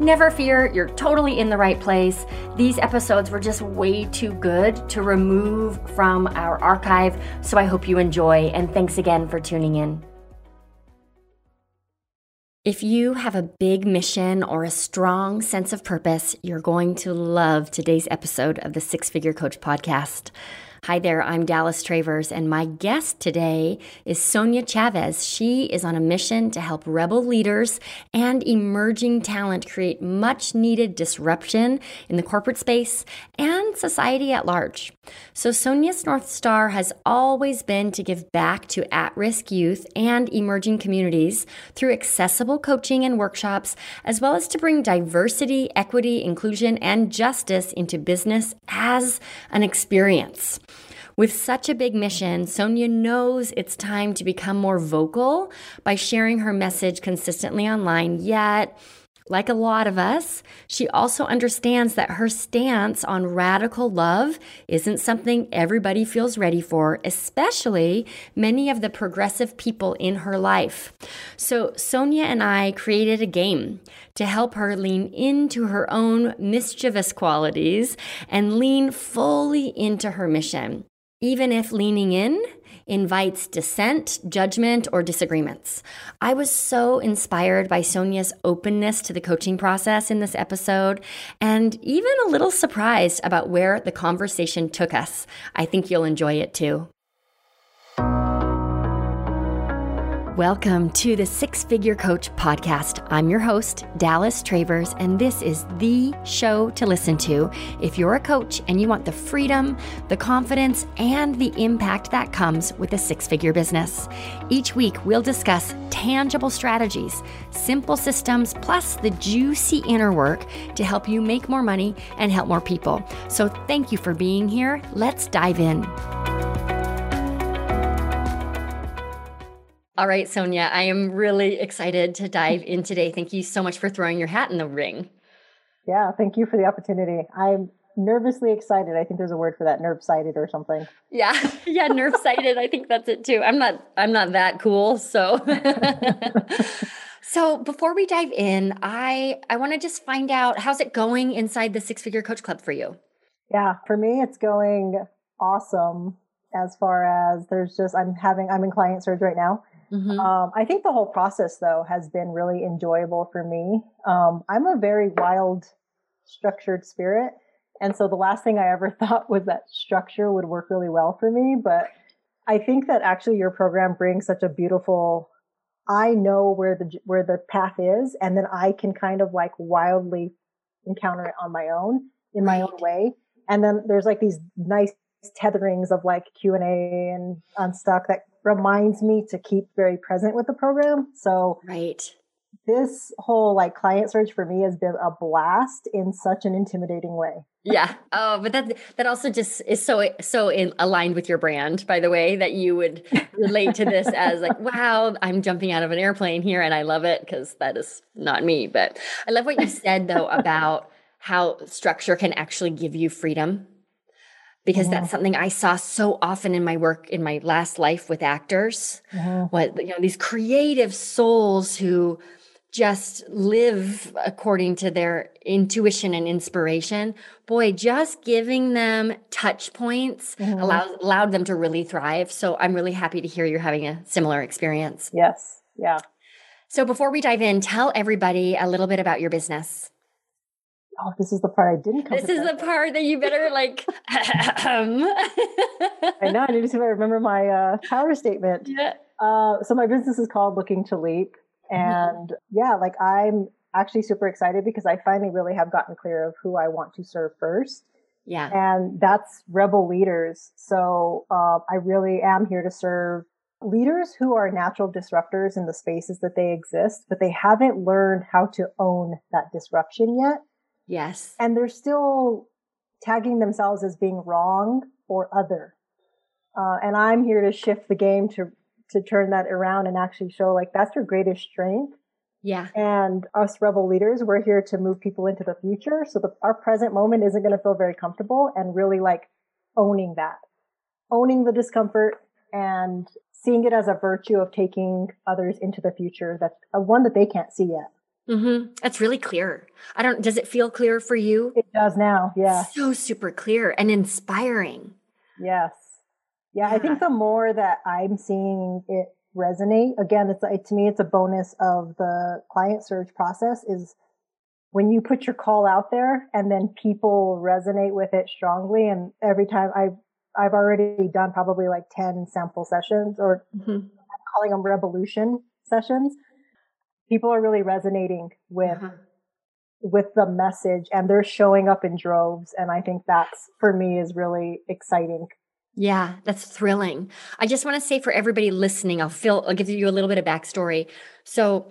Never fear, you're totally in the right place. These episodes were just way too good to remove from our archive. So I hope you enjoy, and thanks again for tuning in. If you have a big mission or a strong sense of purpose, you're going to love today's episode of the Six Figure Coach podcast. Hi there, I'm Dallas Travers, and my guest today is Sonia Chavez. She is on a mission to help rebel leaders and emerging talent create much needed disruption in the corporate space and society at large. So, Sonia's North Star has always been to give back to at risk youth and emerging communities through accessible coaching and workshops, as well as to bring diversity, equity, inclusion, and justice into business as an experience. With such a big mission, Sonia knows it's time to become more vocal by sharing her message consistently online, yet, like a lot of us, she also understands that her stance on radical love isn't something everybody feels ready for, especially many of the progressive people in her life. So, Sonia and I created a game to help her lean into her own mischievous qualities and lean fully into her mission even if leaning in invites dissent, judgment, or disagreements. I was so inspired by Sonia's openness to the coaching process in this episode, and even a little surprised about where the conversation took us. I think you'll enjoy it too. Welcome to the Six Figure Coach podcast. I'm your host, Dallas Travers, and this is the show to listen to if you're a coach and you want the freedom, the confidence, and the impact that comes with a six figure business. Each week, we'll discuss tangible strategies, simple systems, plus the juicy inner work to help you make more money and help more people. So, thank you for being here. Let's dive in. All right, Sonia, I am really excited to dive in today. Thank you so much for throwing your hat in the ring. Yeah, thank you for the opportunity. I'm nervously excited. I think there's a word for that, nerve sighted or something. Yeah, yeah, nerve sighted. I think that's it too. I'm not I'm not that cool, so So before we dive in, I I want to just find out how's it going inside the Six Figure Coach Club for you? Yeah, for me it's going awesome as far as there's just I'm having I'm in client surge right now Mm-hmm. Um, I think the whole process, though, has been really enjoyable for me. Um, I'm a very wild, structured spirit. And so the last thing I ever thought was that structure would work really well for me. But I think that actually your program brings such a beautiful, I know where the, where the path is. And then I can kind of like wildly encounter it on my own in my own way. And then there's like these nice tetherings of like Q and A and unstuck that reminds me to keep very present with the program. So right. This whole like client surge for me has been a blast in such an intimidating way. yeah. Oh, but that that also just is so so in, aligned with your brand, by the way, that you would relate to this as like, wow, I'm jumping out of an airplane here, and I love it because that is not me. But I love what you said though about how structure can actually give you freedom because mm-hmm. that's something I saw so often in my work in my last life with actors. Mm-hmm. What you know, these creative souls who just live according to their intuition and inspiration. Boy, just giving them touch points mm-hmm. allowed allowed them to really thrive. So I'm really happy to hear you're having a similar experience. Yes. Yeah. So before we dive in, tell everybody a little bit about your business oh, this is the part I didn't come. This is the part that you better like. I know. I need to see if I remember my uh, power statement. Yeah. Uh, so my business is called Looking to Leap, mm-hmm. and mm-hmm. yeah, like I'm actually super excited because I finally really have gotten clear of who I want to serve first. Yeah. And that's rebel leaders. So uh, I really am here to serve leaders who are natural disruptors in the spaces that they exist, but they haven't learned how to own that disruption yet. Yes. And they're still tagging themselves as being wrong or other. Uh, and I'm here to shift the game to to turn that around and actually show like that's your greatest strength. Yeah. And us rebel leaders, we're here to move people into the future. So the, our present moment isn't going to feel very comfortable and really like owning that, owning the discomfort and seeing it as a virtue of taking others into the future. That's a one that they can't see yet. Mm-hmm. That's really clear. I don't, does it feel clear for you? It does now. Yeah. So super clear and inspiring. Yes. Yeah, yeah. I think the more that I'm seeing it resonate, again, it's like, to me, it's a bonus of the client surge process is when you put your call out there and then people resonate with it strongly. And every time I've, I've already done probably like 10 sample sessions or mm-hmm. I'm calling them revolution sessions people are really resonating with uh-huh. with the message and they're showing up in droves and i think that's for me is really exciting yeah, that's thrilling. I just want to say for everybody listening, I'll feel I'll give you a little bit of backstory. So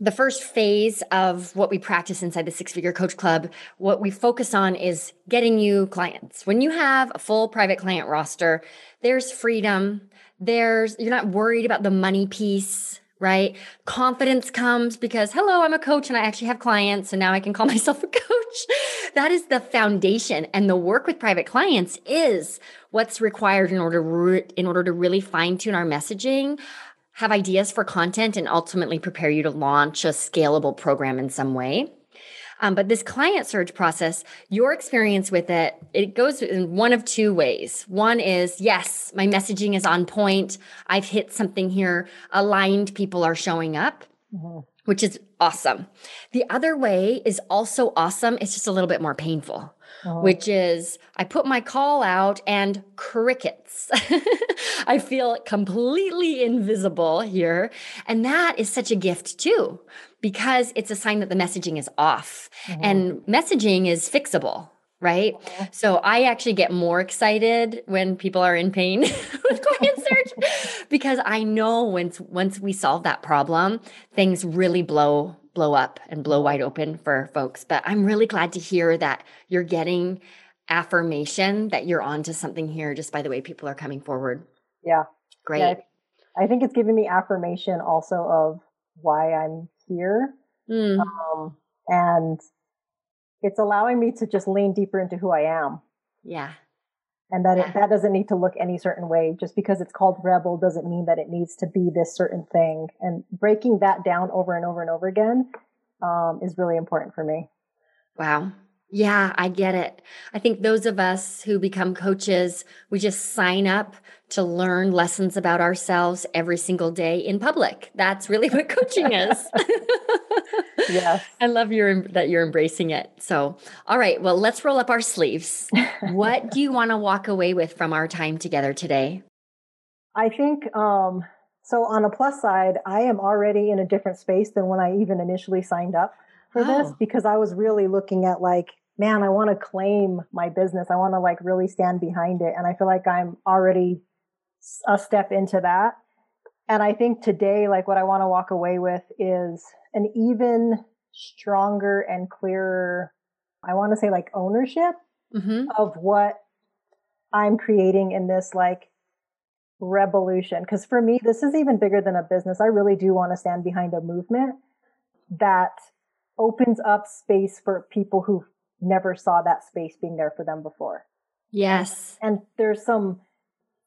the first phase of what we practice inside the Six Figure Coach Club, what we focus on is getting you clients. When you have a full private client roster, there's freedom. There's you're not worried about the money piece right? Confidence comes because, hello, I'm a coach and I actually have clients. And now I can call myself a coach. that is the foundation. And the work with private clients is what's required in order, re- in order to really fine tune our messaging, have ideas for content, and ultimately prepare you to launch a scalable program in some way. Um, but this client surge process, your experience with it, it goes in one of two ways. One is, yes, my messaging is on point. I've hit something here. Aligned people are showing up. Mm-hmm. Which is awesome. The other way is also awesome. It's just a little bit more painful. Oh. which is I put my call out and crickets. I feel completely invisible here. And that is such a gift too, because it's a sign that the messaging is off mm-hmm. and messaging is fixable. Right. So I actually get more excited when people are in pain with client surge because I know once once we solve that problem, things really blow blow up and blow wide open for folks. But I'm really glad to hear that you're getting affirmation that you're onto something here just by the way people are coming forward. Yeah. Great. Yeah, I think it's giving me affirmation also of why I'm here. Mm. Um, and it's allowing me to just lean deeper into who I am. Yeah and that it, that doesn't need to look any certain way. Just because it's called rebel doesn't mean that it needs to be this certain thing. And breaking that down over and over and over again um, is really important for me. Wow yeah, I get it. I think those of us who become coaches, we just sign up to learn lessons about ourselves every single day in public. That's really what coaching is. yes. I love your that you're embracing it. So, all right, well, let's roll up our sleeves. what do you want to walk away with from our time together today? I think um so on a plus side, I am already in a different space than when I even initially signed up for oh. this because I was really looking at like, man, I want to claim my business. I want to like really stand behind it. And I feel like I'm already a step into that. And I think today, like what I want to walk away with is an even stronger and clearer, I want to say like ownership mm-hmm. of what I'm creating in this like revolution. Cause for me, this is even bigger than a business. I really do want to stand behind a movement that opens up space for people who never saw that space being there for them before. Yes. And there's some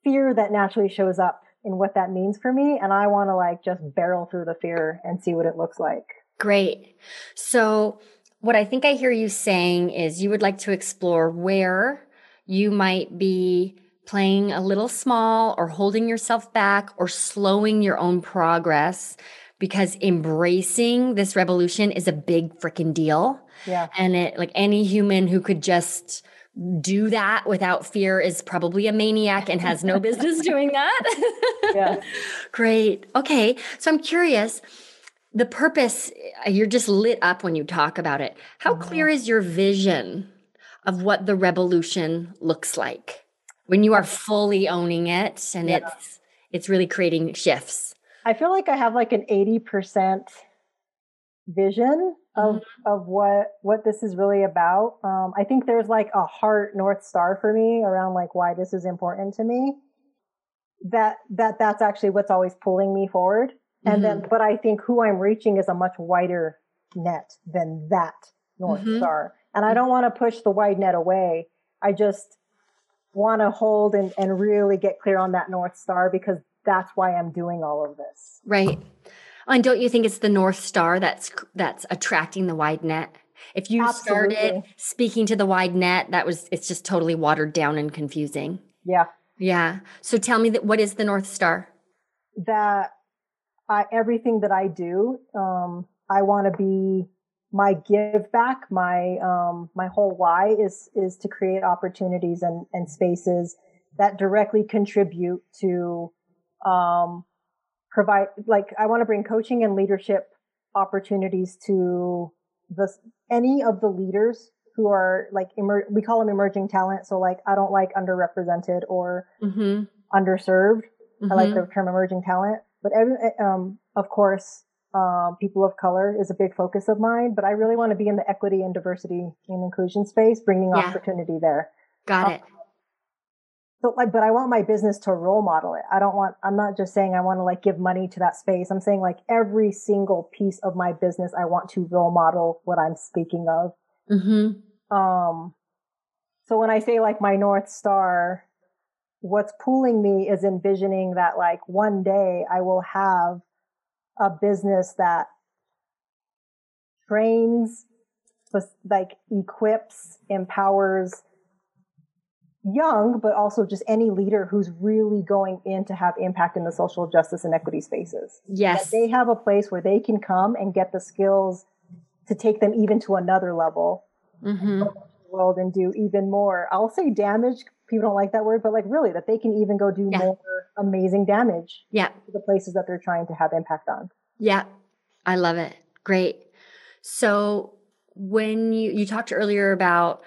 fear that naturally shows up in what that means for me. And I want to like just barrel through the fear and see what it looks like. Great. So, what I think I hear you saying is you would like to explore where you might be playing a little small or holding yourself back or slowing your own progress because embracing this revolution is a big freaking deal. Yeah. And it like any human who could just do that without fear is probably a maniac and has no business doing that. yeah. Great. Okay. So I'm curious the purpose you're just lit up when you talk about it. How mm-hmm. clear is your vision of what the revolution looks like when you are fully owning it and yeah. it's it's really creating shifts? I feel like I have like an 80% vision of mm-hmm. of what what this is really about. Um, I think there's like a heart north star for me around like why this is important to me. that that that's actually what's always pulling me forward. And mm-hmm. then, but I think who I'm reaching is a much wider net than that North mm-hmm. Star. And I don't want to push the wide net away. I just want to hold and, and really get clear on that North Star because that's why I'm doing all of this. Right. And don't you think it's the North Star that's that's attracting the wide net? If you Absolutely. started speaking to the wide net, that was it's just totally watered down and confusing. Yeah. Yeah. So tell me that what is the North Star? That I, everything that I do, um, I want to be my give back, my um, my whole why is is to create opportunities and, and spaces that directly contribute to um, provide like I want to bring coaching and leadership opportunities to the any of the leaders who are like emer- we call them emerging talent. So like I don't like underrepresented or mm-hmm. underserved. Mm-hmm. I like mm-hmm. the term emerging talent, but every um, of course um, people of color is a big focus of mine, but I really want to be in the equity and diversity and inclusion space, bringing yeah. opportunity there. Got um, it. So like, but I want my business to role model it. I don't want, I'm not just saying I want to like give money to that space. I'm saying like every single piece of my business, I want to role model what I'm speaking of. Mm-hmm. Um, so when I say like my North Star, what's pulling me is envisioning that like one day I will have a business that trains, like equips, empowers young, but also just any leader who's really going in to have impact in the social justice and equity spaces. Yes. That they have a place where they can come and get the skills to take them even to another level. Mm-hmm. World and do even more. I'll say damage. People don't like that word, but like really that they can even go do yeah. more amazing damage. Yeah. To the places that they're trying to have impact on. Yeah. I love it. Great. So when you you talked earlier about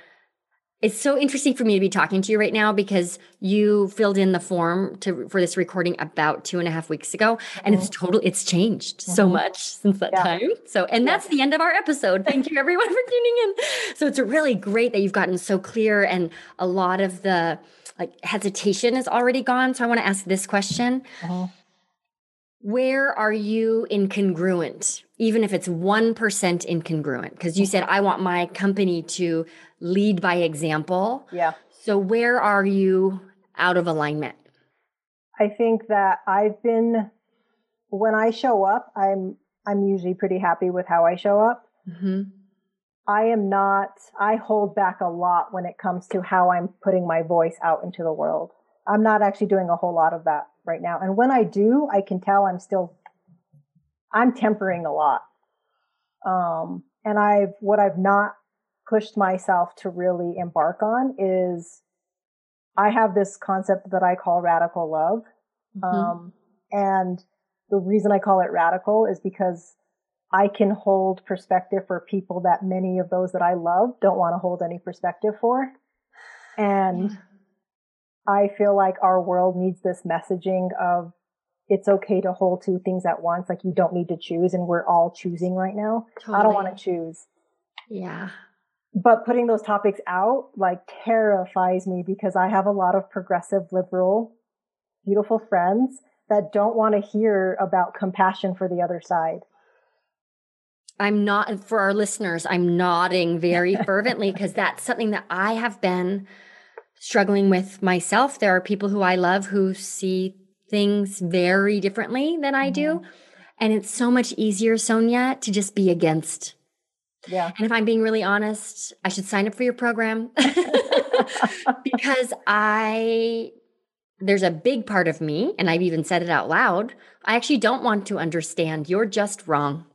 it's so interesting for me to be talking to you right now because you filled in the form to for this recording about two and a half weeks ago, and mm-hmm. it's total. It's changed mm-hmm. so much since that yeah. time. So, and that's yeah. the end of our episode. Thank you everyone for tuning in. So it's really great that you've gotten so clear, and a lot of the like hesitation is already gone. So I want to ask this question. Mm-hmm. Where are you incongruent, even if it's 1% incongruent? Because you said, I want my company to lead by example. Yeah. So where are you out of alignment? I think that I've been when I show up, I'm I'm usually pretty happy with how I show up. Mm-hmm. I am not. I hold back a lot when it comes to how I'm putting my voice out into the world. I'm not actually doing a whole lot of that right now. And when I do, I can tell I'm still I'm tempering a lot. Um, and I've what I've not pushed myself to really embark on is I have this concept that I call radical love. Mm-hmm. Um, and the reason I call it radical is because I can hold perspective for people that many of those that I love don't want to hold any perspective for. And I feel like our world needs this messaging of it's okay to hold two things at once. Like you don't need to choose and we're all choosing right now. Totally. I don't want to choose. Yeah but putting those topics out like terrifies me because I have a lot of progressive liberal, beautiful friends that don't want to hear about compassion for the other side. I'm not, for our listeners, I'm nodding very fervently because that's something that I have been struggling with myself. There are people who I love who see things very differently than I do. Mm-hmm. And it's so much easier, Sonia, to just be against yeah. And if I'm being really honest, I should sign up for your program because I there's a big part of me and I've even said it out loud. I actually don't want to understand. You're just wrong.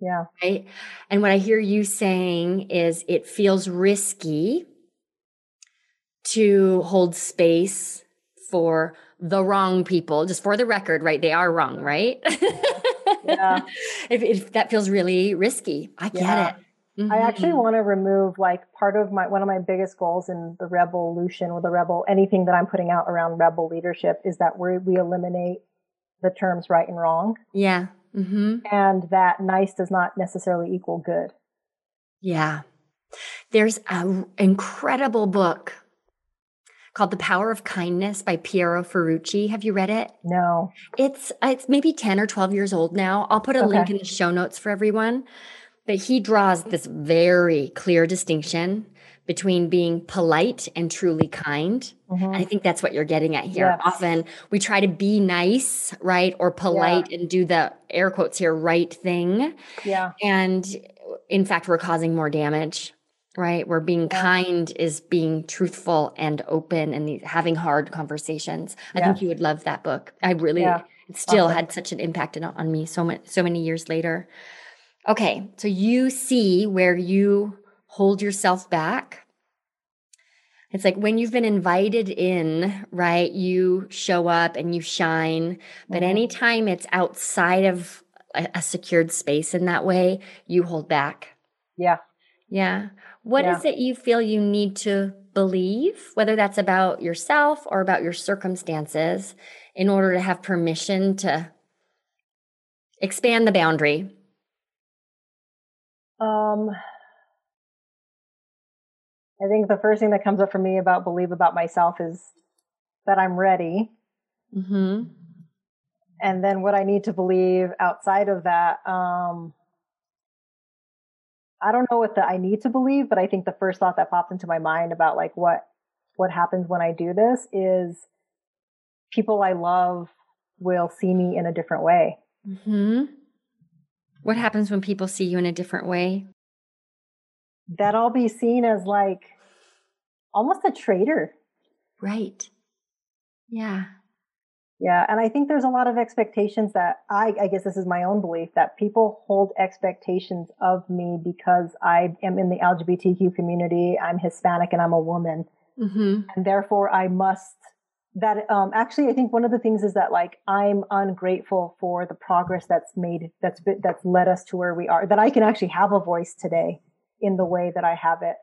Yeah. Right? And what I hear you saying is it feels risky to hold space for the wrong people. Just for the record, right? They are wrong, right? yeah. if, if, that feels really risky, I get yeah. it. Mm-hmm. I actually want to remove like part of my one of my biggest goals in the revolution or the rebel anything that I'm putting out around rebel leadership is that we we eliminate the terms right and wrong. Yeah. Mm-hmm. And that nice does not necessarily equal good. Yeah. There's an incredible book called The Power of Kindness by Piero Ferrucci. Have you read it? No. It's it's maybe 10 or 12 years old now. I'll put a okay. link in the show notes for everyone. But he draws this very clear distinction between being polite and truly kind. Mm-hmm. I think that's what you're getting at here. Yes. Often we try to be nice, right? Or polite yeah. and do the air quotes here, right thing. Yeah. And in fact, we're causing more damage, right? Where being yeah. kind is being truthful and open and having hard conversations. I yeah. think you would love that book. I really, it still awesome. had such an impact on me so much, so many years later. Okay. So you see where you hold yourself back. It's like when you've been invited in, right? You show up and you shine. But mm-hmm. anytime it's outside of a, a, secured space in that way, you hold back. Yeah. Yeah. What yeah. is it you feel you need to believe, whether that's about yourself or about your circumstances, in order to have permission to expand the boundary? Um, I think the first thing that comes up for me about believe about myself is that I'm ready. Mm-hmm. And then what I need to believe outside of that, um, I don't know what the I need to believe, but I think the first thought that popped into my mind about like what what happens when I do this is people I love will see me in a different way. Mm-hmm. What happens when people see you in a different way? that I'll be seen as like almost a traitor. Right. Yeah. Yeah. And I think there's a lot of expectations that I, I guess this is my own belief that people hold expectations of me because I am in the LGBTQ community. I'm Hispanic and I'm a woman. Mm-hmm. And therefore I must that um actually I think one of the things is that like I'm ungrateful for the progress that's made that's that's led us to where we are that I can actually have a voice today in the way that I have it?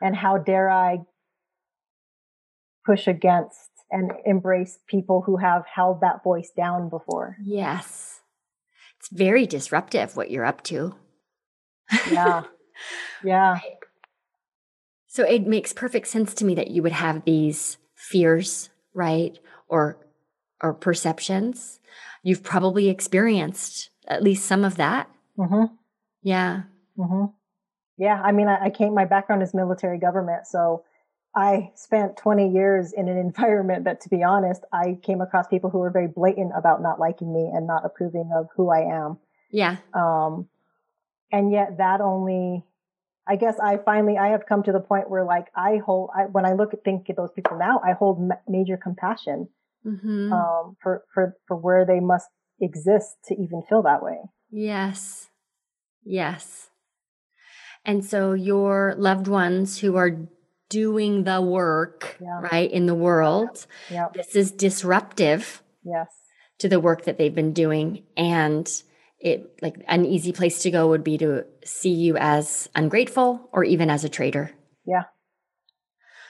And how dare I push against and embrace people who have held that voice down before? Yes. It's very disruptive what you're up to. yeah. Yeah. So it makes perfect sense to me that you would have these fears, right? Or or perceptions. You've probably experienced at least some of that. Mm-hmm. Yeah. Mm-hmm. Yeah, I mean, I, I came. My background is military government, so I spent 20 years in an environment that, to be honest, I came across people who were very blatant about not liking me and not approving of who I am. Yeah. Um, and yet that only, I guess I finally, I have come to the point where like I hold, I, when I look at, think at those people now, I hold ma- major compassion, mm-hmm. um, for, for, for where they must exist to even feel that way. Yes. Yes. And so your loved ones who are doing the work, yeah. right, in the world, yeah. this is disruptive. Yes. To the work that they've been doing. And it like an easy place to go would be to see you as ungrateful or even as a traitor. Yeah.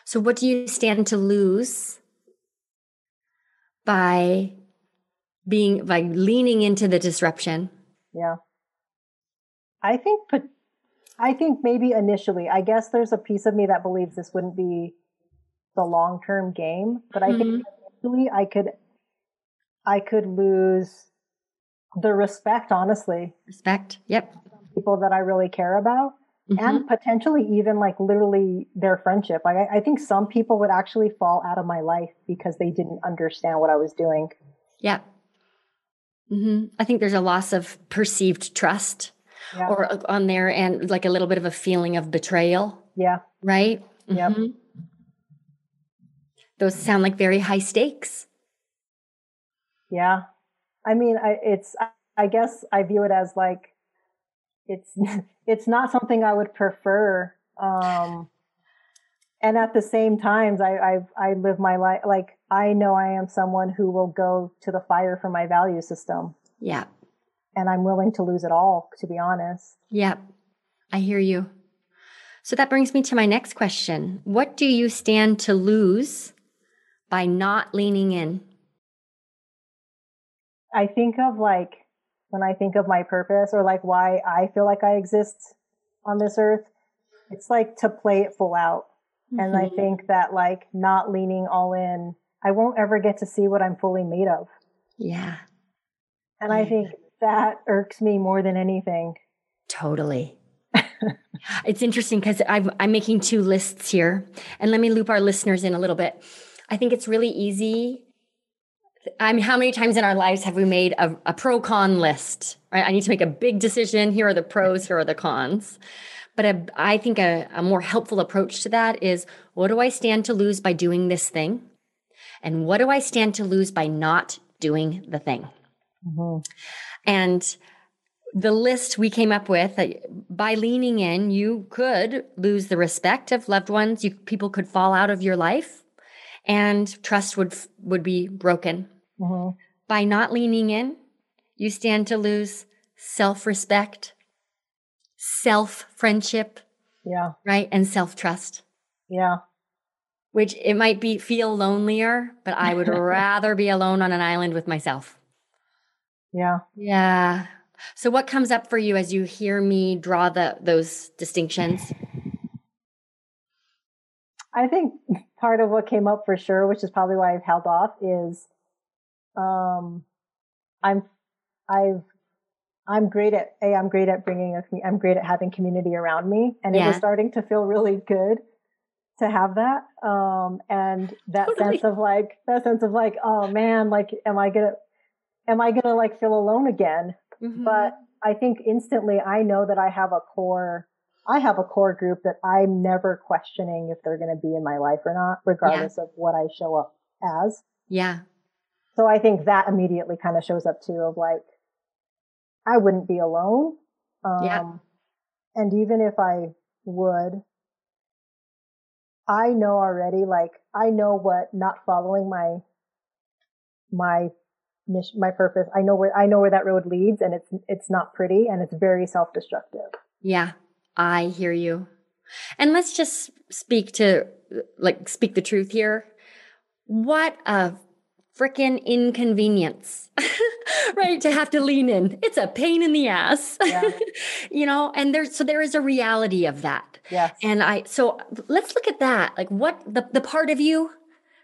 So what do you stand to lose by being by leaning into the disruption? Yeah. I think I think maybe initially, I guess there's a piece of me that believes this wouldn't be the long term game, but mm-hmm. I think mm-hmm. initially I could, I could lose the respect, honestly. Respect. Yep. People that I really care about. Mm-hmm. And potentially even like literally their friendship. Like I, I think some people would actually fall out of my life because they didn't understand what I was doing. Yeah. Mm-hmm. I think there's a loss of perceived trust yeah. or on there and like a little bit of a feeling of betrayal. Yeah. Right? Yeah. Mm-hmm. Those sound like very high stakes. Yeah. I mean, I, it's, I guess I view it as like, it's, it's not something I would prefer. Um, and at the same times, I, I, I live my life, like, I know I am someone who will go to the fire for my value system. Yeah and I'm willing to lose it all, to be honest. Yep. I hear you. So that brings me to my next question. What do you stand to lose by not leaning in? I think of like when I think of my purpose or like why I feel like I exist on this earth, it's like to play it full out. Mm-hmm. And I mm-hmm. think that like not leaning all in, I won't ever get to see what I'm fully made of. Yeah. And yeah. I think that irks me more than anything. Totally. it's interesting because I'm, I'm making two lists here. And let me loop our listeners in a little bit. I think it's really easy. I mean, how many times in our lives have we made a, a pro con list? Right? I need to make a big decision. Here are the pros, here are the cons. But a, I think a, a more helpful approach to that is what do I stand to lose by doing this thing? And what do I stand to lose by not doing the thing? Mm-hmm. And the list we came up with uh, by leaning in, you could lose the respect of loved ones. You, people could fall out of your life, and trust would would be broken. Mm-hmm. By not leaning in, you stand to lose self respect, self friendship, yeah, right, and self trust. Yeah, which it might be feel lonelier, but I would rather be alone on an island with myself. Yeah. Yeah. So what comes up for you as you hear me draw the those distinctions? I think part of what came up for sure, which is probably why I've held off, is um, I'm I've I'm great at a I'm great at bringing a I'm great at having community around me, and yeah. it was starting to feel really good to have that um and that totally. sense of like that sense of like oh man like am i gonna am i gonna like feel alone again Mm-hmm. But I think instantly I know that I have a core, I have a core group that I'm never questioning if they're going to be in my life or not, regardless yeah. of what I show up as. Yeah. So I think that immediately kind of shows up too of like, I wouldn't be alone. Um, yeah. And even if I would, I know already, like, I know what not following my, my mission, my purpose. I know where I know where that road leads, and it's it's not pretty, and it's very self destructive. Yeah, I hear you. And let's just speak to like speak the truth here. What a freaking inconvenience, right? To have to lean in. It's a pain in the ass, yeah. you know, and there's, so there is a reality of that. Yes. And I, so let's look at that. Like what the, the part of you,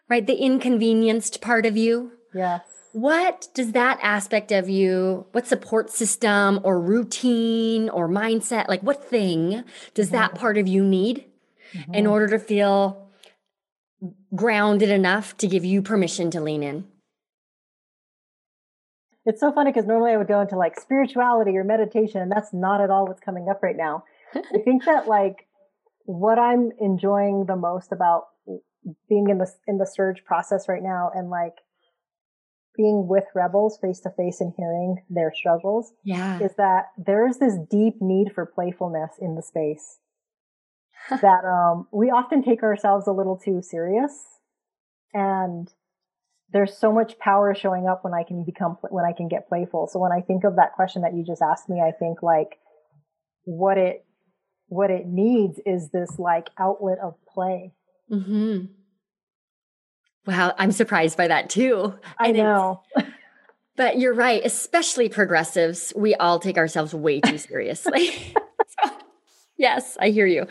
right? The inconvenienced part of you. Yes. What does that aspect of you, what support system or routine or mindset, like what thing does mm-hmm. that part of you need mm-hmm. in order to feel grounded enough to give you permission to lean in? It's so funny because normally I would go into like spirituality or meditation, and that's not at all what's coming up right now. I think that like what I'm enjoying the most about being in the in the surge process right now and like being with rebels face to face and hearing their struggles yeah. is that there's this deep need for playfulness in the space that um, we often take ourselves a little too serious and there's so much power showing up when I can become when I can get playful. So when I think of that question that you just asked me, I think like what it what it needs is this like outlet of play. Mm-hmm. Wow, I'm surprised by that too. I and know. but you're right, especially progressives, we all take ourselves way too seriously. so, yes, I hear you.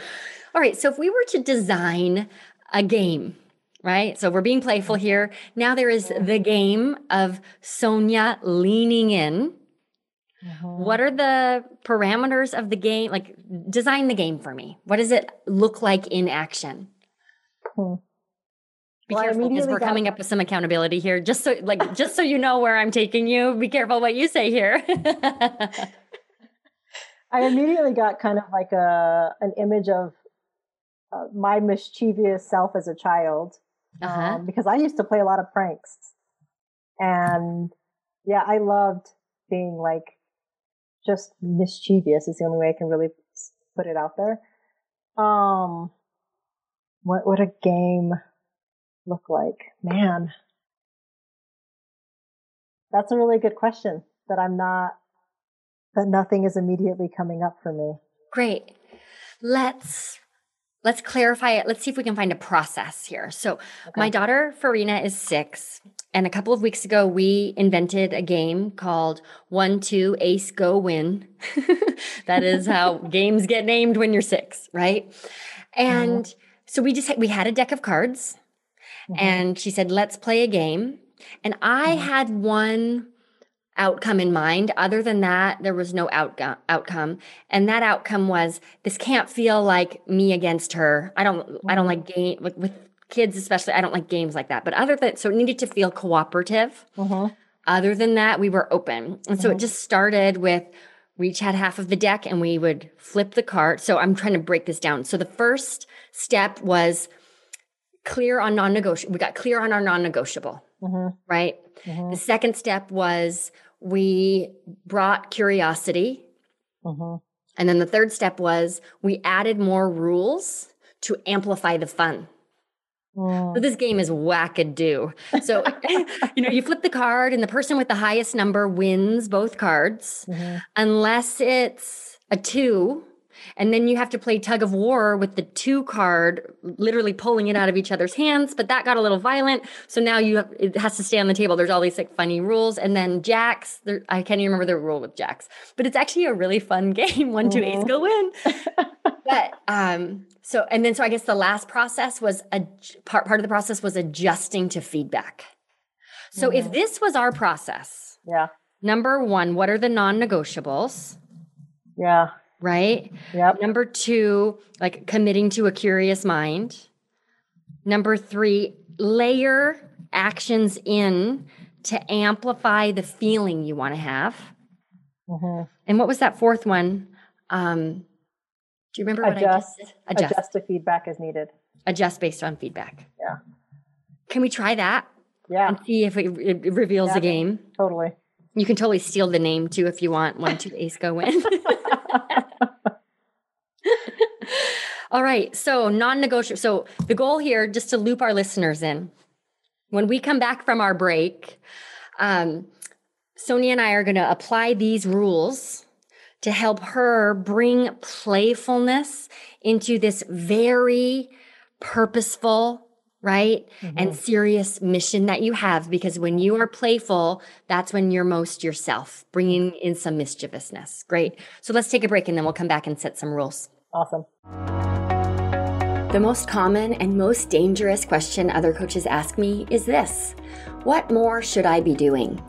All right, so if we were to design a game, right? So we're being playful here. Now there is the game of Sonia leaning in. Mm-hmm. What are the parameters of the game? Like, design the game for me. What does it look like in action? Hmm. Be well, careful because we're coming up with some accountability here. Just so like just so you know where I'm taking you. Be careful what you say here. I immediately got kind of like a an image of uh, my mischievous self as a child uh-huh. um, because I used to play a lot of pranks, and yeah, I loved being like just mischievous. Is the only way I can really put it out there. Um, what what a game look like? Man, that's a really good question that I'm not, that nothing is immediately coming up for me. Great. Let's let's clarify it. Let's see if we can find a process here. So, okay. my daughter Farina is 6, and a couple of weeks ago we invented a game called 1 2 Ace Go Win. that is how games get named when you're 6, right? And so we just we had a deck of cards, mm-hmm. and she said, "Let's play a game." And I mm-hmm. had one outcome in mind. Other than that, there was no outcome. Outcome, and that outcome was this can't feel like me against her. I don't. Mm-hmm. I don't like game with, with, kids, especially. I don't like games like that. But other than so, it needed to feel cooperative. Mm-hmm. Other than that, we were open, and so it mm-hmm. just started with we each had half of the deck and we would flip the card. So I'm trying to break this down. So the first step was clear on non negotiable. We got clear on our non negotiable, mm-hmm. right? Mm-hmm. The second step was we brought curiosity. Mm-hmm. And then the third step was we added more rules to amplify the fun. Mm. So this game is wackadoo. So you know, you flip the card, and the person with the highest number wins both cards, mm-hmm. unless it's a two. And then you have to play tug of war with the two card, literally pulling it out of each other's hands. But that got a little violent. So now you have, it has to stay on the table. There's all these like funny rules. And then jacks, there, I can't even remember the rule with jacks, but it's actually a really fun game. One, two, mm-hmm. ace, go in. but um, so, and then so I guess the last process was a part, part of the process was adjusting to feedback. So mm-hmm. if this was our process, yeah. Number one, what are the non-negotiables? Yeah. Right? Yep. Number two, like committing to a curious mind. Number three, layer actions in to amplify the feeling you want to have. Mm-hmm. And what was that fourth one? Um, do you remember adjust, what I? Adjust. Adjust to feedback as needed. Adjust based on feedback. Yeah. Can we try that? Yeah. And see if it, it reveals yeah, the game. Totally. You can totally steal the name too if you want. One, two, ace, go win. All right. So non negotiable. So the goal here, just to loop our listeners in, when we come back from our break, um, Sonia and I are going to apply these rules to help her bring playfulness into this very purposeful, right? Mm-hmm. And serious mission that you have. Because when you are playful, that's when you're most yourself, bringing in some mischievousness. Great. So let's take a break and then we'll come back and set some rules. Awesome. The most common and most dangerous question other coaches ask me is this What more should I be doing?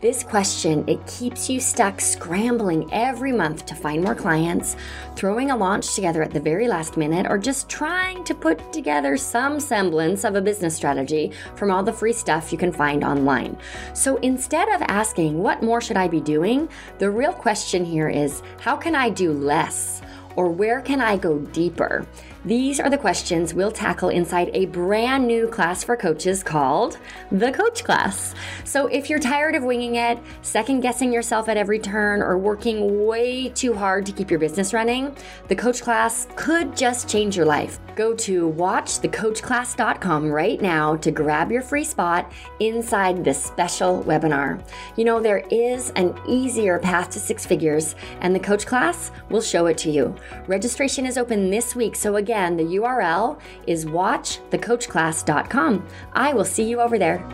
This question, it keeps you stuck scrambling every month to find more clients, throwing a launch together at the very last minute, or just trying to put together some semblance of a business strategy from all the free stuff you can find online. So instead of asking, what more should I be doing? The real question here is, how can I do less? Or where can I go deeper? These are the questions we'll tackle inside a brand new class for coaches called the Coach Class. So if you're tired of winging it, second guessing yourself at every turn, or working way too hard to keep your business running, the Coach Class could just change your life. Go to watchthecoachclass.com right now to grab your free spot inside this special webinar. You know, there is an easier path to six figures, and the Coach Class will show it to you. Registration is open this week, so again, the URL is watchthecoachclass.com. I will see you over there.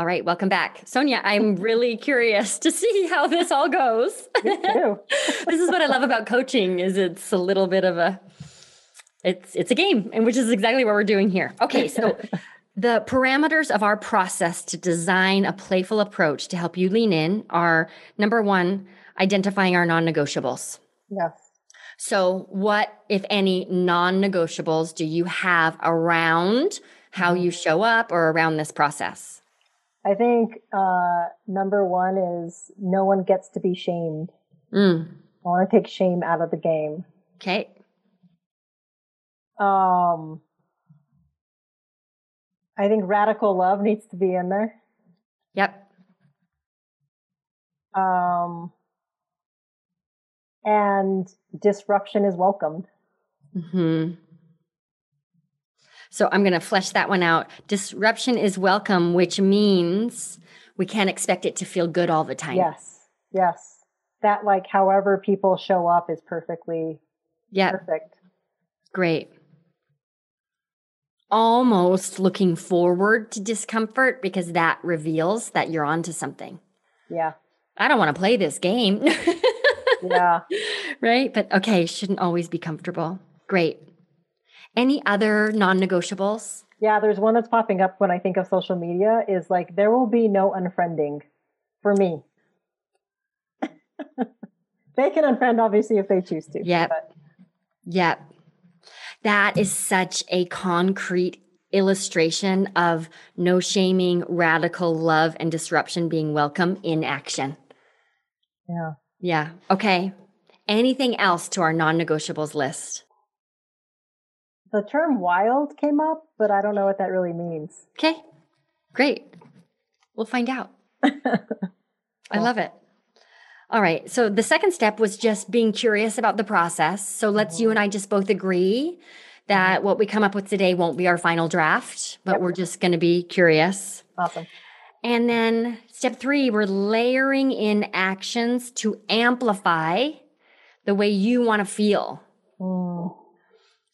All right, welcome back. Sonia, I'm really curious to see how this all goes. This is what I love about coaching is it's a little bit of a it's it's a game, and which is exactly what we're doing here. Okay, so the parameters of our process to design a playful approach to help you lean in are number 1, identifying our non-negotiables. Yes. So, what, if any, non negotiables do you have around how you mm-hmm. show up or around this process? I think uh, number one is no one gets to be shamed. Mm. I want to take shame out of the game. Okay. Um, I think radical love needs to be in there. Yep. Um, and disruption is welcomed. Hmm. So I'm going to flesh that one out. Disruption is welcome, which means we can't expect it to feel good all the time. Yes. Yes. That like however people show up is perfectly yeah. perfect. Great. Almost looking forward to discomfort because that reveals that you're onto something. Yeah. I don't want to play this game. yeah. Right. But okay, shouldn't always be comfortable. Great. Any other non negotiables? Yeah, there's one that's popping up when I think of social media is like, there will be no unfriending for me. they can unfriend, obviously, if they choose to. Yep. But. Yep. That is such a concrete illustration of no shaming, radical love, and disruption being welcome in action. Yeah. Yeah. Okay. Anything else to our non negotiables list? The term wild came up, but I don't know what that really means. Okay. Great. We'll find out. I love it. All right. So the second step was just being curious about the process. So let's mm-hmm. you and I just both agree that what we come up with today won't be our final draft, but yep. we're just going to be curious. Awesome. And then step three, we're layering in actions to amplify the way you want to feel.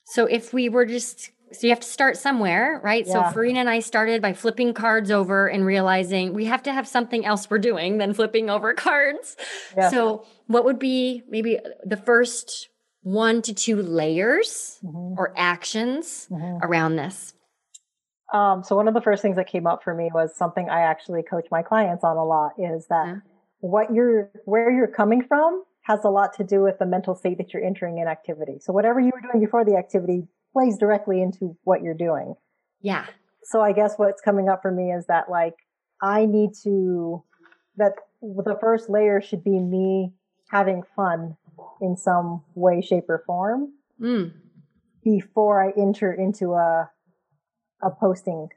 So if we were just, so you have to start somewhere, right? Yeah. So Farina and I started by flipping cards over and realizing we have to have something else we're doing than flipping over cards. Yeah. So what would be maybe the first one to two layers mm-hmm. or actions mm-hmm. around this? Um, so one of the first things that came up for me was something I actually coach my clients on a lot is that yeah. what you're, where you're coming from has a lot to do with the mental state that you're entering in activity. So whatever you were doing before the activity plays directly into what you're doing. Yeah. So I guess what's coming up for me is that like I need to that the first layer should be me having fun in some way, shape, or form mm. before I enter into a a posting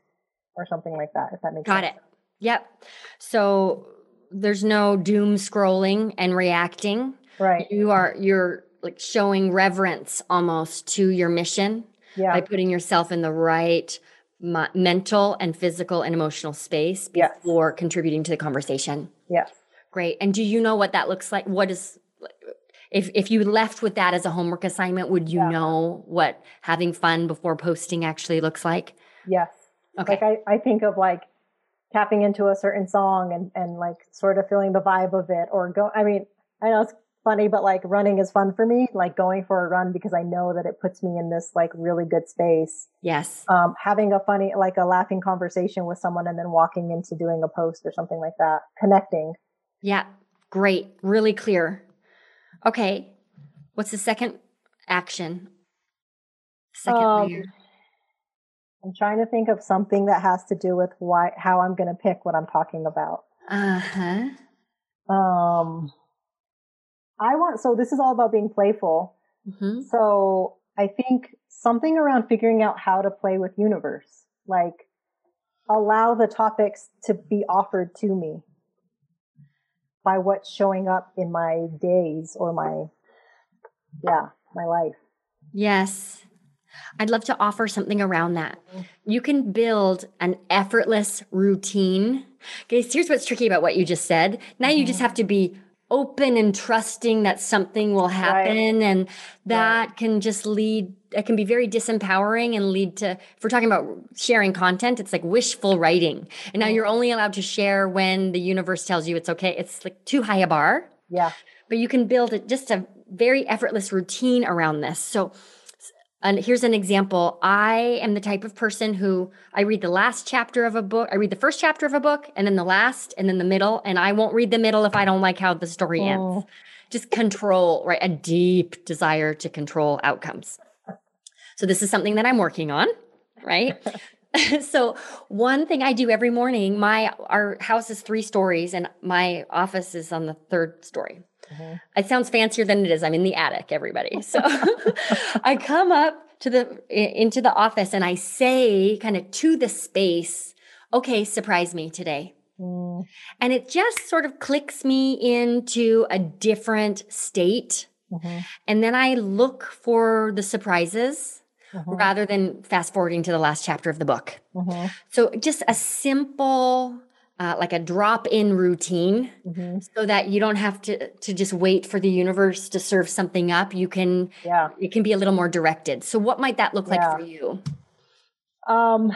or something like that. If that makes sense. got sense. it. Yep. So there's no doom scrolling and reacting. Right. You are you're like showing reverence almost to your mission yeah. by putting yourself in the right mental and physical and emotional space before yes. contributing to the conversation. Yes. Great. And do you know what that looks like? What is if if you left with that as a homework assignment, would you yeah. know what having fun before posting actually looks like? Yes. Okay. Like I, I think of like tapping into a certain song and, and like sort of feeling the vibe of it or go I mean, I know it's funny, but like running is fun for me, like going for a run because I know that it puts me in this like really good space. Yes. Um, having a funny, like a laughing conversation with someone and then walking into doing a post or something like that, connecting. Yeah. Great. Really clear. Okay. What's the second action? Second um, layer. I'm trying to think of something that has to do with why how I'm going to pick what I'm talking about. Uh huh. Um, I want so this is all about being playful. Mm-hmm. So I think something around figuring out how to play with universe, like allow the topics to be offered to me by what's showing up in my days or my yeah my life. Yes. I'd love to offer something around that. You can build an effortless routine. Okay, here's what's tricky about what you just said. Now mm-hmm. you just mm-hmm. have to be open and trusting that something will happen right. and that right. can just lead it can be very disempowering and lead to if we're talking about sharing content it's like wishful writing and now mm-hmm. you're only allowed to share when the universe tells you it's okay it's like too high a bar yeah but you can build it just a very effortless routine around this so and here's an example. I am the type of person who I read the last chapter of a book. I read the first chapter of a book and then the last and then the middle. And I won't read the middle if I don't like how the story oh. ends. Just control, right? A deep desire to control outcomes. So this is something that I'm working on, right? so one thing I do every morning, my our house is three stories and my office is on the third story. Mm-hmm. It sounds fancier than it is. I'm in the attic, everybody. So I come up to the into the office and I say kind of to the space, okay, surprise me today. Mm. And it just sort of clicks me into a different state. Mm-hmm. And then I look for the surprises mm-hmm. rather than fast forwarding to the last chapter of the book. Mm-hmm. So just a simple uh, like a drop in routine mm-hmm. so that you don't have to to just wait for the universe to serve something up you can yeah it can be a little more directed so what might that look yeah. like for you um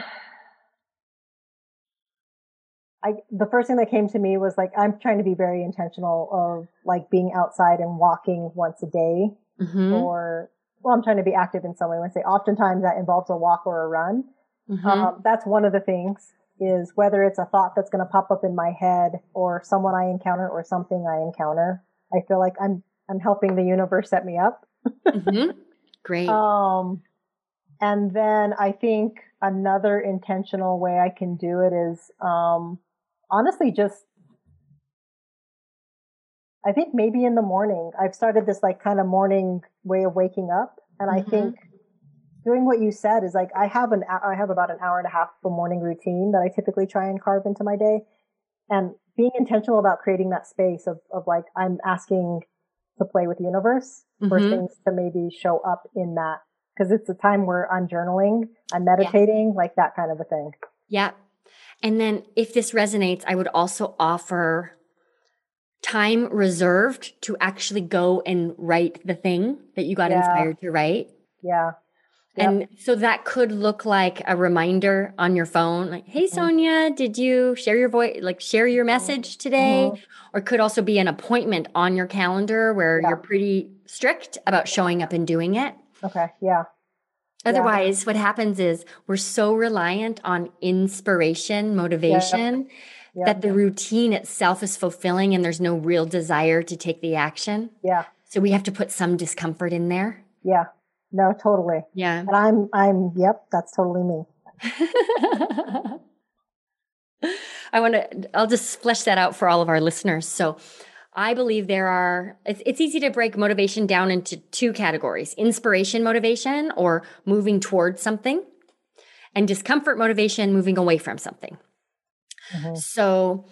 I, the first thing that came to me was like I'm trying to be very intentional of like being outside and walking once a day mm-hmm. for well, I'm trying to be active in some way. When I say oftentimes that involves a walk or a run. Mm-hmm. Um, that's one of the things is whether it's a thought that's going to pop up in my head or someone I encounter or something I encounter. I feel like I'm, I'm helping the universe set me up. mm-hmm. Great. Um, and then I think another intentional way I can do it is, um, honestly just I think maybe in the morning. I've started this like kind of morning way of waking up. And mm-hmm. I think doing what you said is like I have an I have about an hour and a half of a morning routine that I typically try and carve into my day. And being intentional about creating that space of, of like I'm asking to play with the universe mm-hmm. for things to maybe show up in that. Because it's a time where I'm journaling, I'm meditating, yeah. like that kind of a thing. Yeah. And then if this resonates, I would also offer time reserved to actually go and write the thing that you got yeah. inspired to write. Yeah. Yep. And so that could look like a reminder on your phone, like, hey, mm-hmm. Sonia, did you share your voice, like share your message today? Mm-hmm. Or could also be an appointment on your calendar where yeah. you're pretty strict about showing up and doing it. Okay. Yeah. Otherwise, yeah. what happens is we're so reliant on inspiration, motivation. Yeah. that the routine itself is fulfilling and there's no real desire to take the action. Yeah. So we have to put some discomfort in there. Yeah. No, totally. Yeah. And I'm I'm yep, that's totally me. I want to I'll just flesh that out for all of our listeners. So I believe there are, it's, it's, easy to break motivation down into two categories inspiration motivation or moving towards something, and discomfort motivation, moving away from something. Mm-hmm. So,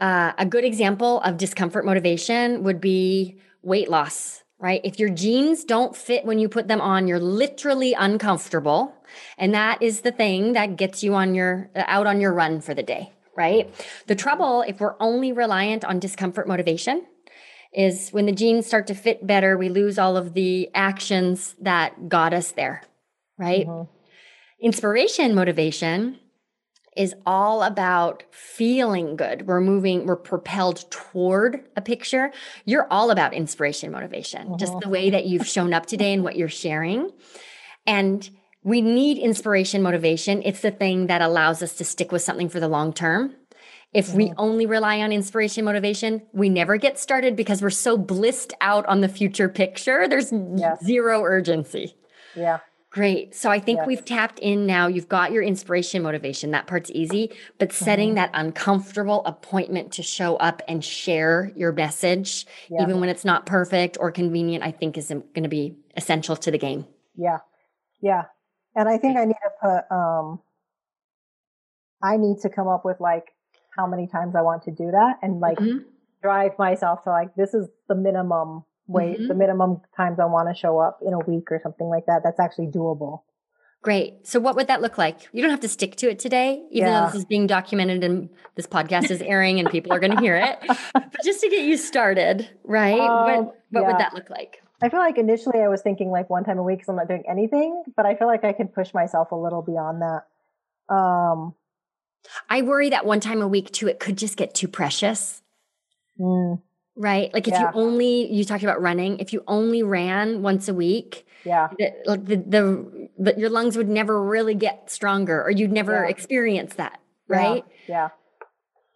uh, a good example of discomfort motivation would be weight loss, right? If your jeans don't fit when you put them on, you're literally uncomfortable. And that is the thing that gets you on your uh, out on your run for the day, right? The trouble if we're only reliant on discomfort motivation is when the jeans start to fit better, we lose all of the actions that got us there, right? Mm-hmm. Inspiration motivation is all about feeling good. We're moving, we're propelled toward a picture. You're all about inspiration, motivation, just uh-huh. the way that you've shown up today and what you're sharing. And we need inspiration, motivation. It's the thing that allows us to stick with something for the long term. If we only rely on inspiration, motivation, we never get started because we're so blissed out on the future picture. There's yes. zero urgency. Yeah. Great. So I think yes. we've tapped in now. You've got your inspiration motivation. That part's easy, but setting mm-hmm. that uncomfortable appointment to show up and share your message, yeah. even when it's not perfect or convenient, I think is going to be essential to the game. Yeah. Yeah. And I think I need to put, um, I need to come up with like how many times I want to do that and like mm-hmm. drive myself to like, this is the minimum wait mm-hmm. the minimum times I want to show up in a week or something like that. That's actually doable. Great. So what would that look like? You don't have to stick to it today, even yeah. though this is being documented and this podcast is airing and people are going to hear it. but just to get you started, right? Um, what, what yeah. would that look like? I feel like initially I was thinking like one time a week because I'm not doing anything, but I feel like I can push myself a little beyond that. Um, I worry that one time a week too, it could just get too precious. Mm right? Like if yeah. you only you talked about running, if you only ran once a week, yeah, the the, the, the your lungs would never really get stronger, or you'd never yeah. experience that, right? Yeah,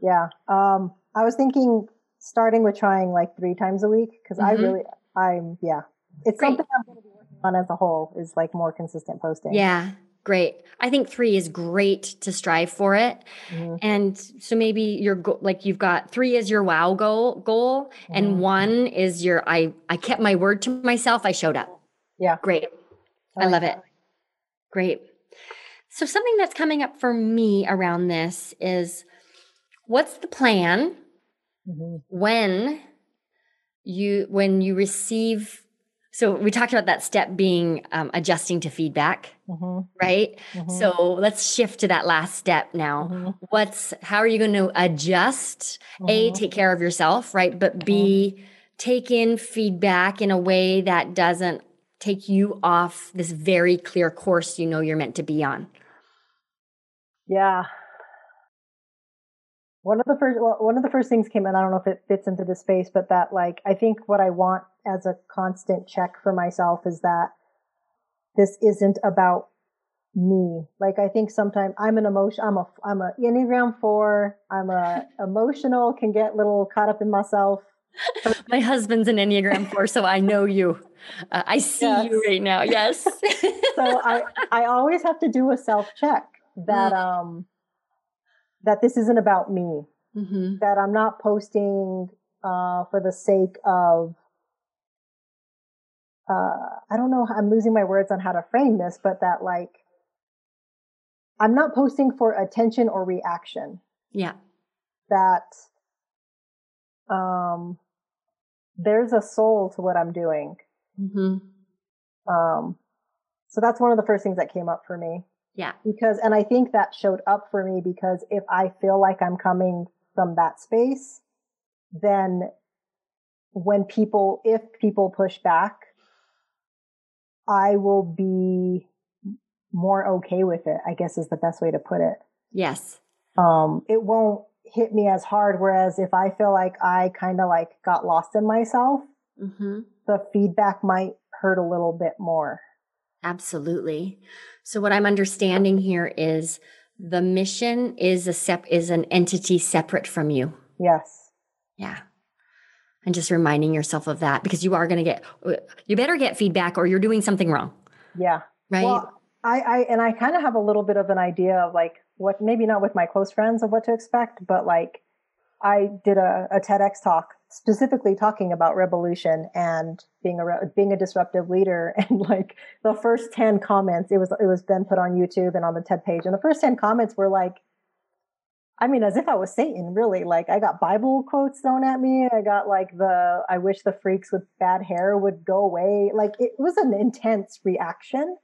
yeah. yeah. Um, I was thinking starting with trying like three times a week because mm-hmm. I really, I'm yeah, it's Great. something I'm going to be working on as a whole is like more consistent posting. Yeah, Great. I think three is great to strive for it. Mm-hmm. And so maybe you're go- like you've got three is your wow goal goal mm-hmm. and one is your I I kept my word to myself. I showed up. Yeah. Great. I, I love it. Great. So something that's coming up for me around this is what's the plan mm-hmm. when you when you receive so we talked about that step being um, adjusting to feedback, mm-hmm. right? Mm-hmm. So let's shift to that last step now. Mm-hmm. What's how are you going to adjust? A, mm-hmm. take care of yourself, right? But B, mm-hmm. take in feedback in a way that doesn't take you off this very clear course you know you're meant to be on. Yeah. One of the first well, one of the first things came in, I don't know if it fits into the space, but that like I think what I want as a constant check for myself is that this isn't about me. Like I think sometimes I'm an emotion. I'm a I'm a Enneagram four. I'm a emotional. Can get a little caught up in myself. My husband's an Enneagram four, so I know you. Uh, I see yes. you right now. Yes. so I I always have to do a self check that mm. um that this isn't about me. Mm-hmm. That I'm not posting uh, for the sake of uh, I don't know. I'm losing my words on how to frame this, but that like I'm not posting for attention or reaction. Yeah. That um there's a soul to what I'm doing. Mm-hmm. Um so that's one of the first things that came up for me. Yeah. Because and I think that showed up for me because if I feel like I'm coming from that space, then when people if people push back, I will be more okay with it, I guess is the best way to put it. Yes. Um, it won't hit me as hard. Whereas if I feel like I kind of like got lost in myself, mm-hmm. the feedback might hurt a little bit more. Absolutely. So what I'm understanding here is the mission is a sep is an entity separate from you. Yes. Yeah. And just reminding yourself of that because you are going to get you better get feedback or you're doing something wrong. Yeah. Right. Well, I, I and I kind of have a little bit of an idea of like what maybe not with my close friends of what to expect, but like I did a, a TEDx talk specifically talking about revolution and being a being a disruptive leader and like the first 10 comments it was it was then put on YouTube and on the TED page and the first 10 comments were like I mean as if I was Satan really. Like I got bible quotes thrown at me I got like the I wish the freaks with bad hair would go away. Like it was an intense reaction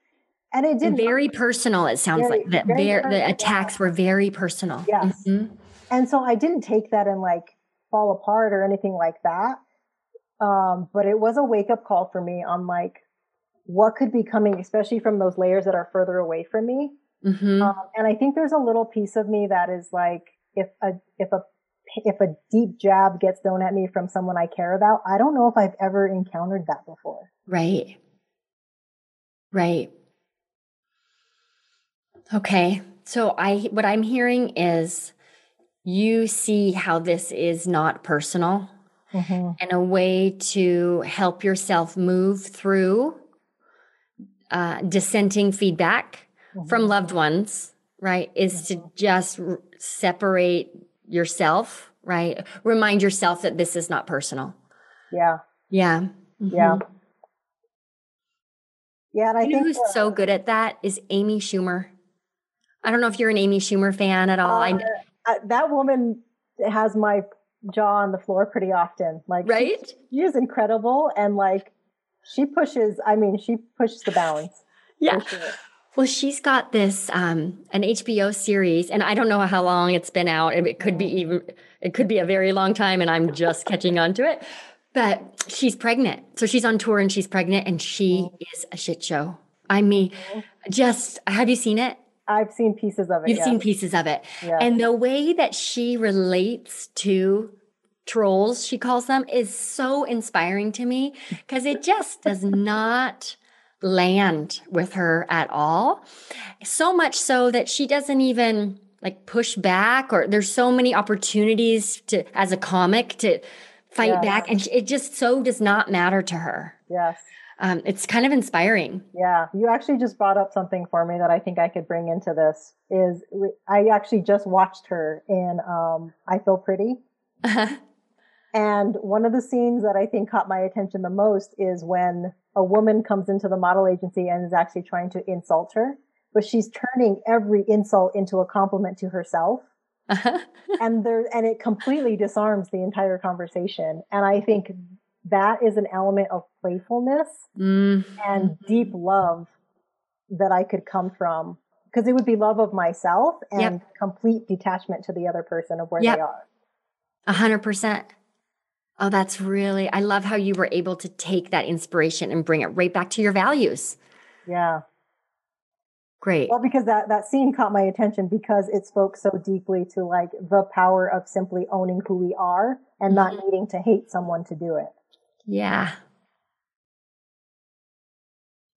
and it did very personal it sounds very, like. That the attacks yeah. were very personal. Yes. Mm-hmm. and so i didn't take that and like fall apart or anything like that. Um, but it was a wake up call for me on like what could be coming especially from those layers that are further away from me. Mm-hmm. um, and i think there's a little piece of me that is like if a if a if a deep jab gets thrown at me from someone i care about i don't know if i've ever encountered that before. Right. Right. Okay. So I what I'm hearing is you see how this is not personal mm-hmm. and a way to help yourself move through uh, dissenting feedback mm-hmm. from loved ones, right? Is to mm-hmm. just r- separate yourself, right? Remind yourself that this is not personal. Yeah. Yeah. Mm-hmm. Yeah. Yeah, and I you think who's so good at that is Amy Schumer. I don't know if you're an Amy Schumer fan at all. Uh, I, that woman has my jaw on the floor pretty often. Like, right? She, she is incredible, and like, she pushes. I mean, she pushes the bounds. Yeah. Sure. Well, she's got this um, an HBO series, and I don't know how long it's been out. It could be even it could be a very long time, and I'm just catching on to it. But she's pregnant, so she's on tour and she's pregnant, and she mm-hmm. is a shit show. I mean, mm-hmm. just have you seen it? I've seen pieces of it. You've seen pieces of it. Yeah. And the way that she relates to trolls, she calls them, is so inspiring to me because it just does not land with her at all. So much so that she doesn't even like push back or there's so many opportunities to as a comic to fight back and it just so does not matter to her. Yes um, it's kind of inspiring. Yeah, you actually just brought up something for me that I think I could bring into this. Is I actually just watched her in um, I Feel Pretty, uh-huh. and one of the scenes that I think caught my attention the most is when a woman comes into the model agency and is actually trying to insult her, but she's turning every insult into a compliment to herself. Uh-huh. and there and it completely disarms the entire conversation and i think that is an element of playfulness mm. and deep love that I could come from because it would be love of myself and yep. complete detachment to the other person of where yep. they are. A hundred percent. Oh, that's really, I love how you were able to take that inspiration and bring it right back to your values. Yeah. Great. Well, because that, that scene caught my attention because it spoke so deeply to like the power of simply owning who we are and mm-hmm. not needing to hate someone to do it. Yeah.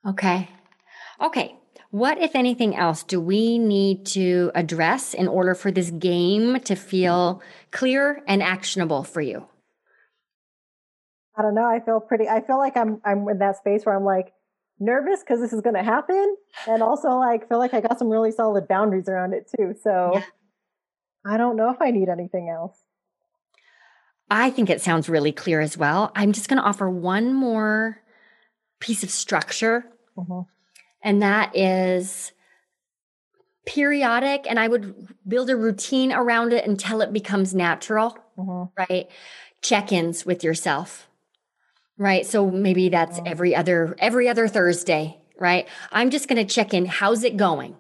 Okay. Okay. What, if anything else, do we need to address in order for this game to feel clear and actionable for you? I don't know. I feel pretty. I feel like I'm I'm in that space where I'm like nervous because this is going to happen, and also like feel like I got some really solid boundaries around it too. So yeah. I don't know if I need anything else. I think it sounds really clear as well. I'm just going to offer one more piece of structure, mm-hmm. and that is periodic. And I would build a routine around it until it becomes natural, mm-hmm. right? Check ins with yourself right so maybe that's every other every other thursday right i'm just going to check in how's it going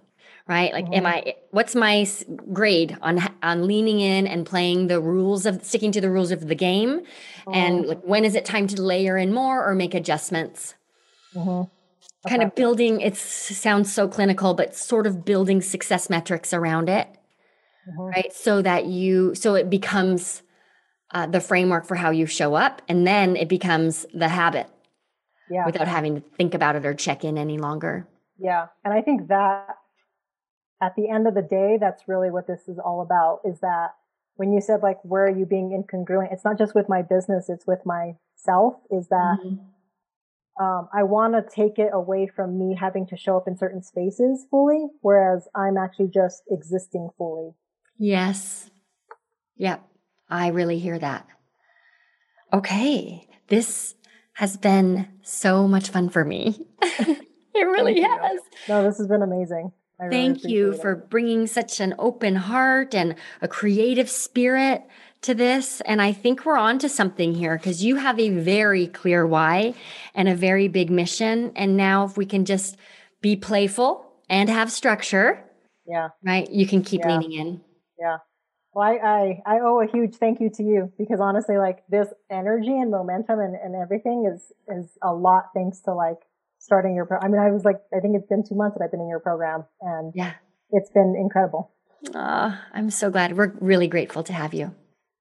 right like mm-hmm. am i what's my grade on on leaning in and playing the rules of sticking to the rules of the game mm-hmm. and like when is it time to layer in more or make adjustments mm-hmm. okay. kind of building it sounds so clinical but sort of building success metrics around it mm-hmm. right so that you so it becomes uh, the framework for how you show up, and then it becomes the habit yeah. without having to think about it or check in any longer. Yeah. And I think that at the end of the day, that's really what this is all about is that when you said like, where are you being incongruent? It's not just with my business, it's with myself is that mm-hmm. um, I want to take it away from me having to show up in certain spaces fully, whereas I'm actually just existing fully. Yes. Yep. I really hear that. Okay, this has been so much fun for me. it really has. No, this has been amazing. I Thank really you for bringing such an open heart and a creative spirit to this. And I think we're on to something here because you have a very clear why and a very big mission. And now, if we can just be playful and have structure, yeah, right, you can keep yeah. leaning in. Yeah. Well, I, I, I owe a huge thank you to you because honestly, like this energy and momentum and, and everything is, is a lot thanks to like starting your pro. I mean, I was like, I think it's been two months that I've been in your program and yeah, it's been incredible. Uh, I'm so glad. We're really grateful to have you.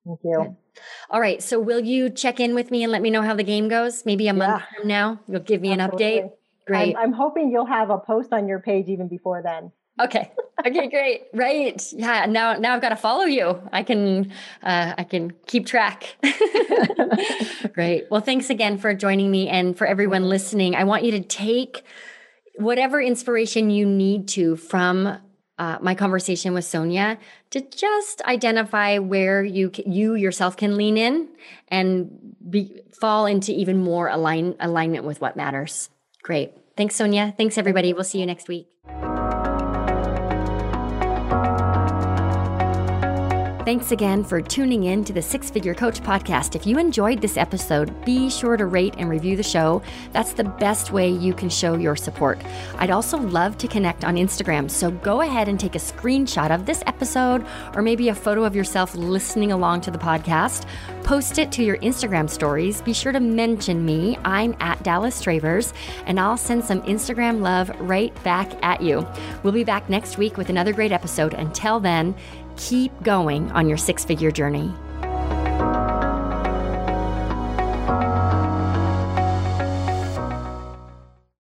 Thank you. Good. All right. So will you check in with me and let me know how the game goes? Maybe a month yeah. from now, you'll give me Absolutely. an update. Great. I'm, I'm hoping you'll have a post on your page even before then. Okay. Okay, great. Right. Yeah. Now, now I've got to follow you. I can, uh, I can keep track. great. Well, thanks again for joining me and for everyone listening. I want you to take whatever inspiration you need to from uh, my conversation with Sonia to just identify where you you yourself can lean in and be, fall into even more align alignment with what matters. Great. Thanks, Sonia. Thanks, everybody. We'll see you next week. Thanks again for tuning in to the Six Figure Coach podcast. If you enjoyed this episode, be sure to rate and review the show. That's the best way you can show your support. I'd also love to connect on Instagram, so go ahead and take a screenshot of this episode or maybe a photo of yourself listening along to the podcast. Post it to your Instagram stories. Be sure to mention me. I'm at Dallas Travers, and I'll send some Instagram love right back at you. We'll be back next week with another great episode. Until then, keep going on your six figure journey.